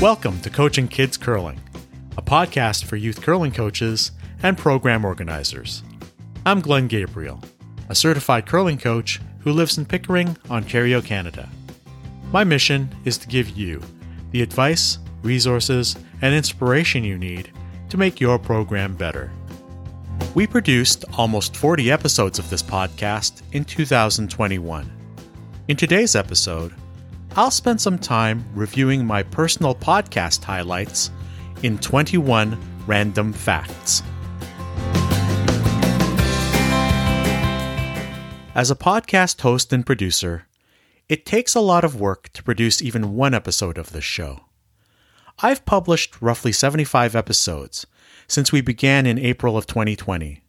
Welcome to Coaching Kids Curling, a podcast for youth curling coaches and program organizers. I'm Glenn Gabriel, a certified curling coach who lives in Pickering, Ontario, Canada. My mission is to give you the advice, resources, and inspiration you need to make your program better. We produced almost 40 episodes of this podcast in 2021. In today's episode, I'll spend some time reviewing my personal podcast highlights in 21 random facts. As a podcast host and producer, it takes a lot of work to produce even one episode of this show. I've published roughly 75 episodes since we began in April of 2020,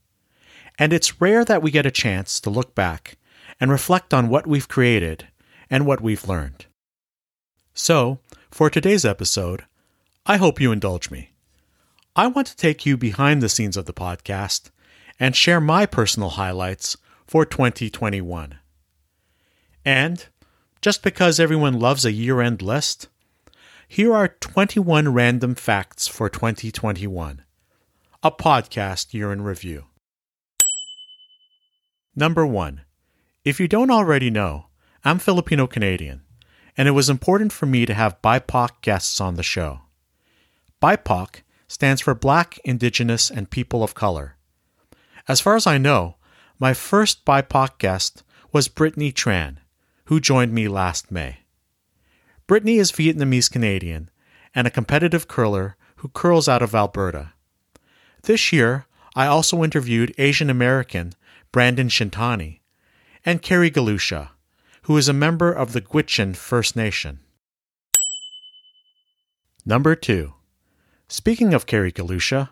and it's rare that we get a chance to look back and reflect on what we've created and what we've learned. So, for today's episode, I hope you indulge me. I want to take you behind the scenes of the podcast and share my personal highlights for 2021. And, just because everyone loves a year end list, here are 21 random facts for 2021, a podcast year in review. Number 1. If you don't already know, I'm Filipino Canadian and it was important for me to have BIPOC guests on the show. BIPOC stands for Black, Indigenous, and People of Color. As far as I know, my first BIPOC guest was Brittany Tran, who joined me last May. Brittany is Vietnamese Canadian and a competitive curler who curls out of Alberta. This year, I also interviewed Asian American Brandon Shintani and Carrie Galusha, who is a member of the Gwich'in First Nation. Number 2. Speaking of Carrie Galusha,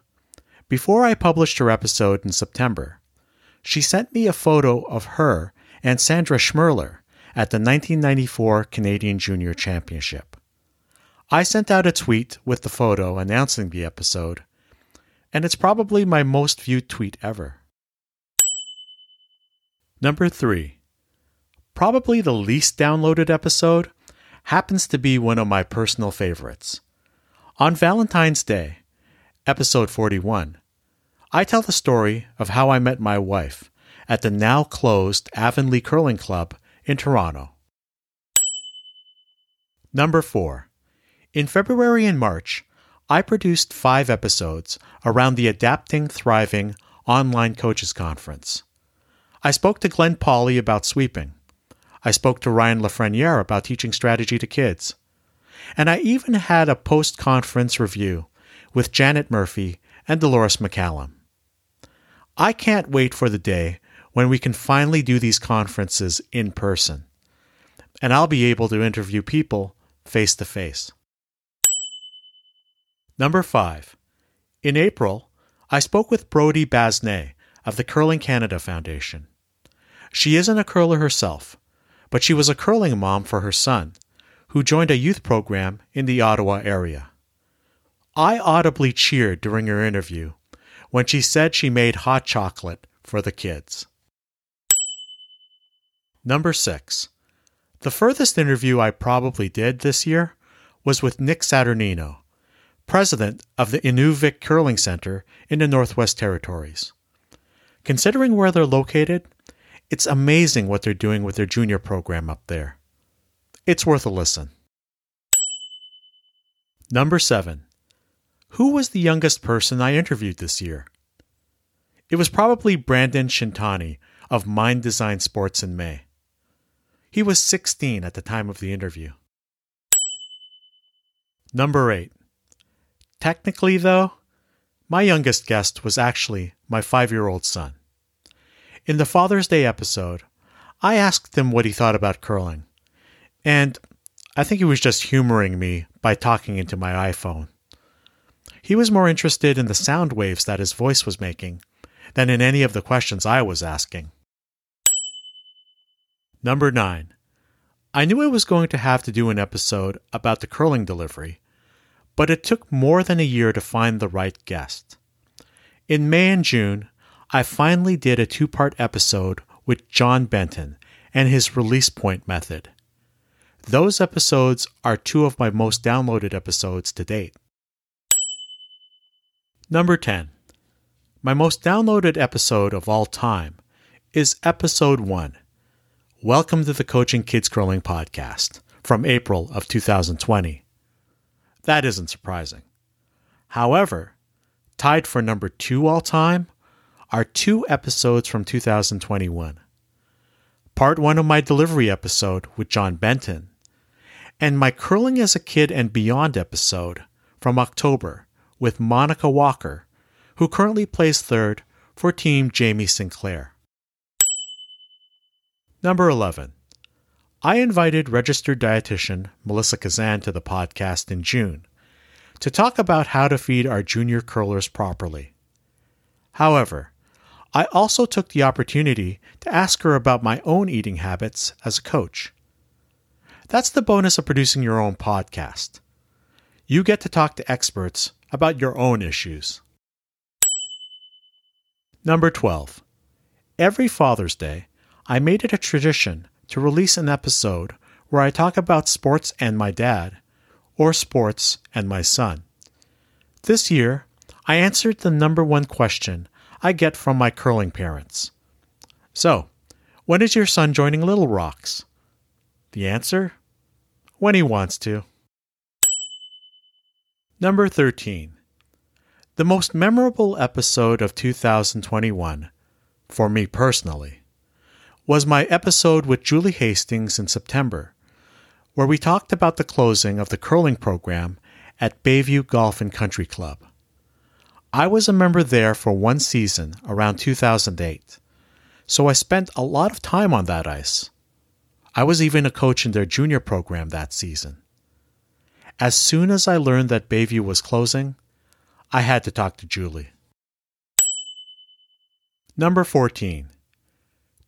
before I published her episode in September, she sent me a photo of her and Sandra Schmirler at the 1994 Canadian Junior Championship. I sent out a tweet with the photo announcing the episode, and it's probably my most viewed tweet ever. Number 3. Probably the least downloaded episode happens to be one of my personal favorites. On Valentine's Day, episode 41, I tell the story of how I met my wife at the now closed Avonlea Curling Club in Toronto. Number 4. In February and March, I produced five episodes around the Adapting Thriving Online Coaches Conference. I spoke to Glenn Paulley about sweeping. I spoke to Ryan Lafreniere about teaching strategy to kids. And I even had a post conference review with Janet Murphy and Dolores McCallum. I can't wait for the day when we can finally do these conferences in person, and I'll be able to interview people face to face. Number 5. In April, I spoke with Brody Basnet of the Curling Canada Foundation. She isn't a curler herself, but she was a curling mom for her son, who joined a youth program in the Ottawa area. I audibly cheered during her interview when she said she made hot chocolate for the kids. Number 6. The furthest interview I probably did this year was with Nick Saturnino, president of the Inuvik Curling Center in the Northwest Territories. Considering where they're located, it's amazing what they're doing with their junior program up there. It's worth a listen. Number 7. Who was the youngest person I interviewed this year? It was probably Brandon Shintani of Mind Design Sports in May. He was 16 at the time of the interview. Number 8. Technically, though, my youngest guest was actually my five year old son. In the Father's Day episode, I asked him what he thought about curling. And I think he was just humoring me by talking into my iPhone. He was more interested in the sound waves that his voice was making than in any of the questions I was asking. Number 9. I knew I was going to have to do an episode about the curling delivery, but it took more than a year to find the right guest. In May and June, I finally did a two part episode with John Benton and his release point method. Those episodes are two of my most downloaded episodes to date. Number 10. My most downloaded episode of all time is episode 1 Welcome to the Coaching Kids Curling podcast from April of 2020. That isn't surprising. However, tied for number 2 all time are two episodes from 2021. Part 1 of my delivery episode with John Benton, and my Curling as a Kid and Beyond episode from October with Monica Walker, who currently plays third for Team Jamie Sinclair. Number 11. I invited registered dietitian Melissa Kazan to the podcast in June to talk about how to feed our junior curlers properly. However, I also took the opportunity to ask her about my own eating habits as a coach. That's the bonus of producing your own podcast. You get to talk to experts about your own issues. Number 12. Every Father's Day, I made it a tradition to release an episode where I talk about sports and my dad, or sports and my son. This year, I answered the number one question I get from my curling parents. So, when is your son joining Little Rocks? The answer? When he wants to. Number 13. The most memorable episode of 2021, for me personally, was my episode with Julie Hastings in September, where we talked about the closing of the curling program at Bayview Golf and Country Club. I was a member there for one season around 2008, so I spent a lot of time on that ice. I was even a coach in their junior program that season. As soon as I learned that Bayview was closing, I had to talk to Julie. Number 14.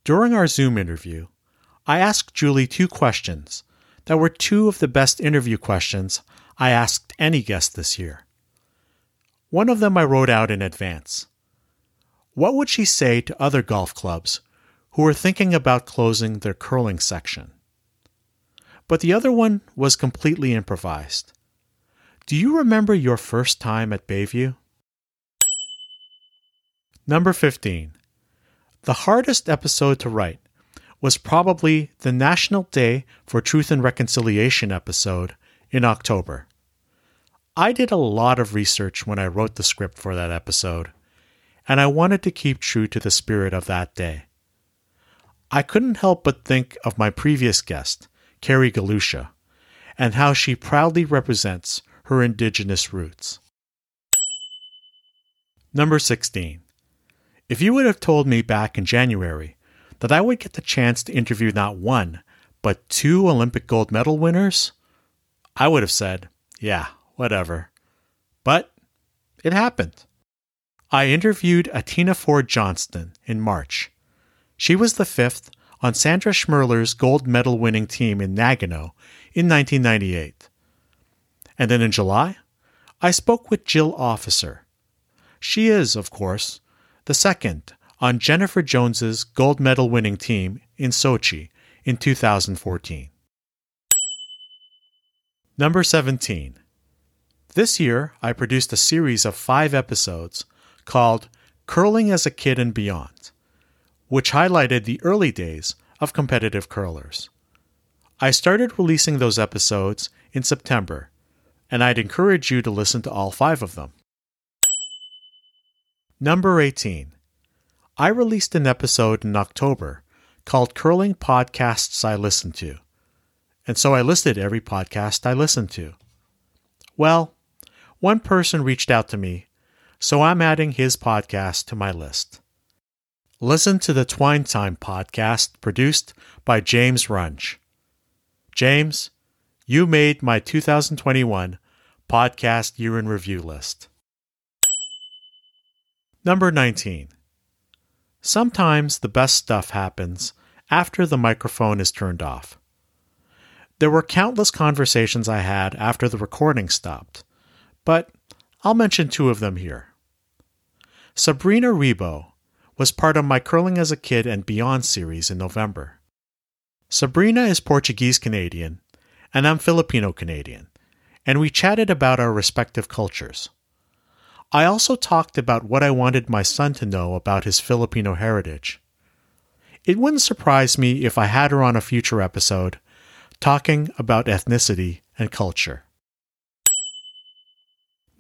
During our Zoom interview, I asked Julie two questions that were two of the best interview questions I asked any guest this year. One of them I wrote out in advance. What would she say to other golf clubs who were thinking about closing their curling section? But the other one was completely improvised. Do you remember your first time at Bayview? Number 15. The hardest episode to write was probably the National Day for Truth and Reconciliation episode in October. I did a lot of research when I wrote the script for that episode, and I wanted to keep true to the spirit of that day. I couldn't help but think of my previous guest, Carrie Galusha, and how she proudly represents her indigenous roots. Number 16. If you would have told me back in January that I would get the chance to interview not one, but two Olympic gold medal winners, I would have said, yeah, whatever. But it happened. I interviewed Atina Ford Johnston in March. She was the fifth on Sandra Schmirler's gold medal winning team in Nagano in 1998. And then in July, I spoke with Jill Officer. She is, of course, the second on Jennifer Jones's gold medal winning team in Sochi in 2014. Number 17. This year, I produced a series of five episodes called Curling as a Kid and Beyond, which highlighted the early days of competitive curlers. I started releasing those episodes in September, and I'd encourage you to listen to all five of them. Number 18. I released an episode in October called Curling Podcasts I Listen to. And so I listed every podcast I listened to. Well, one person reached out to me, so I'm adding his podcast to my list. Listen to the Twine Time podcast produced by James Runge. James, you made my 2021 podcast year in review list. Number 19. Sometimes the best stuff happens after the microphone is turned off. There were countless conversations I had after the recording stopped, but I'll mention two of them here. Sabrina Rebo was part of my Curling as a Kid and Beyond series in November. Sabrina is Portuguese Canadian and I'm Filipino Canadian, and we chatted about our respective cultures. I also talked about what I wanted my son to know about his Filipino heritage. It wouldn't surprise me if I had her on a future episode talking about ethnicity and culture.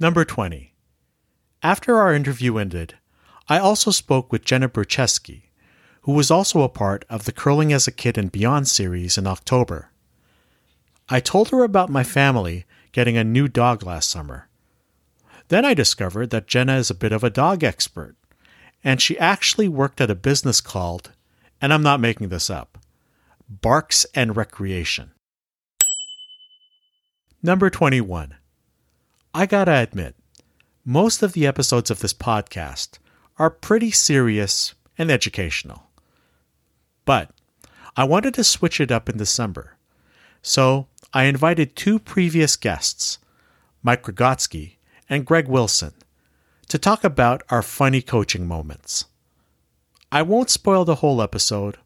Number 20. After our interview ended, I also spoke with Jenna Burcheski, who was also a part of the Curling as a Kid and Beyond series in October. I told her about my family getting a new dog last summer. Then I discovered that Jenna is a bit of a dog expert, and she actually worked at a business called, and I'm not making this up, Barks and Recreation. Number 21. I gotta admit, most of the episodes of this podcast are pretty serious and educational. But I wanted to switch it up in December. So I invited two previous guests, Mike Rogotsky and Greg Wilson, to talk about our funny coaching moments. I won't spoil the whole episode,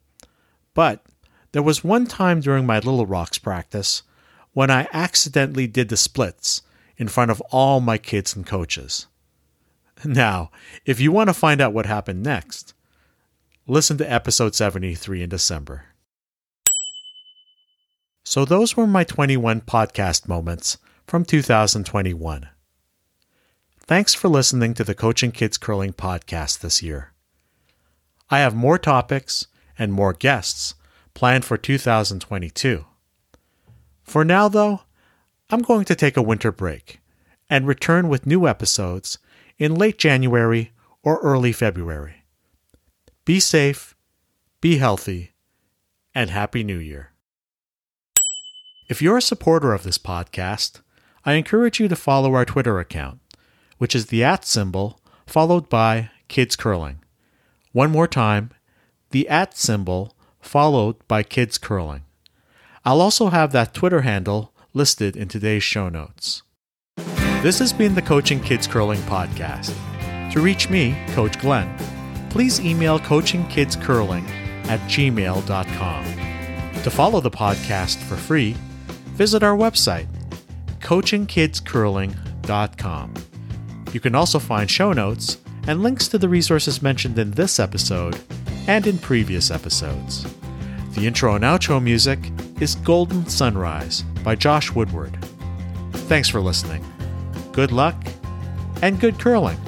but there was one time during my Little Rocks practice when I accidentally did the splits in front of all my kids and coaches. Now, if you want to find out what happened next, listen to episode 73 in December. So, those were my 21 podcast moments from 2021. Thanks for listening to the Coaching Kids Curling podcast this year. I have more topics and more guests planned for 2022. For now, though, I'm going to take a winter break and return with new episodes in late January or early February. Be safe, be healthy, and Happy New Year. If you're a supporter of this podcast, I encourage you to follow our Twitter account, which is the at symbol followed by Kids Curling. One more time, the at symbol followed by Kids Curling. I'll also have that Twitter handle listed in today's show notes. This has been the Coaching Kids Curling podcast. To reach me, Coach Glenn, please email coachingkidscurling at gmail.com. To follow the podcast for free, visit our website, coachingkidscurling.com. You can also find show notes and links to the resources mentioned in this episode and in previous episodes. The intro and outro music is Golden Sunrise by Josh Woodward. Thanks for listening good luck, and good curling.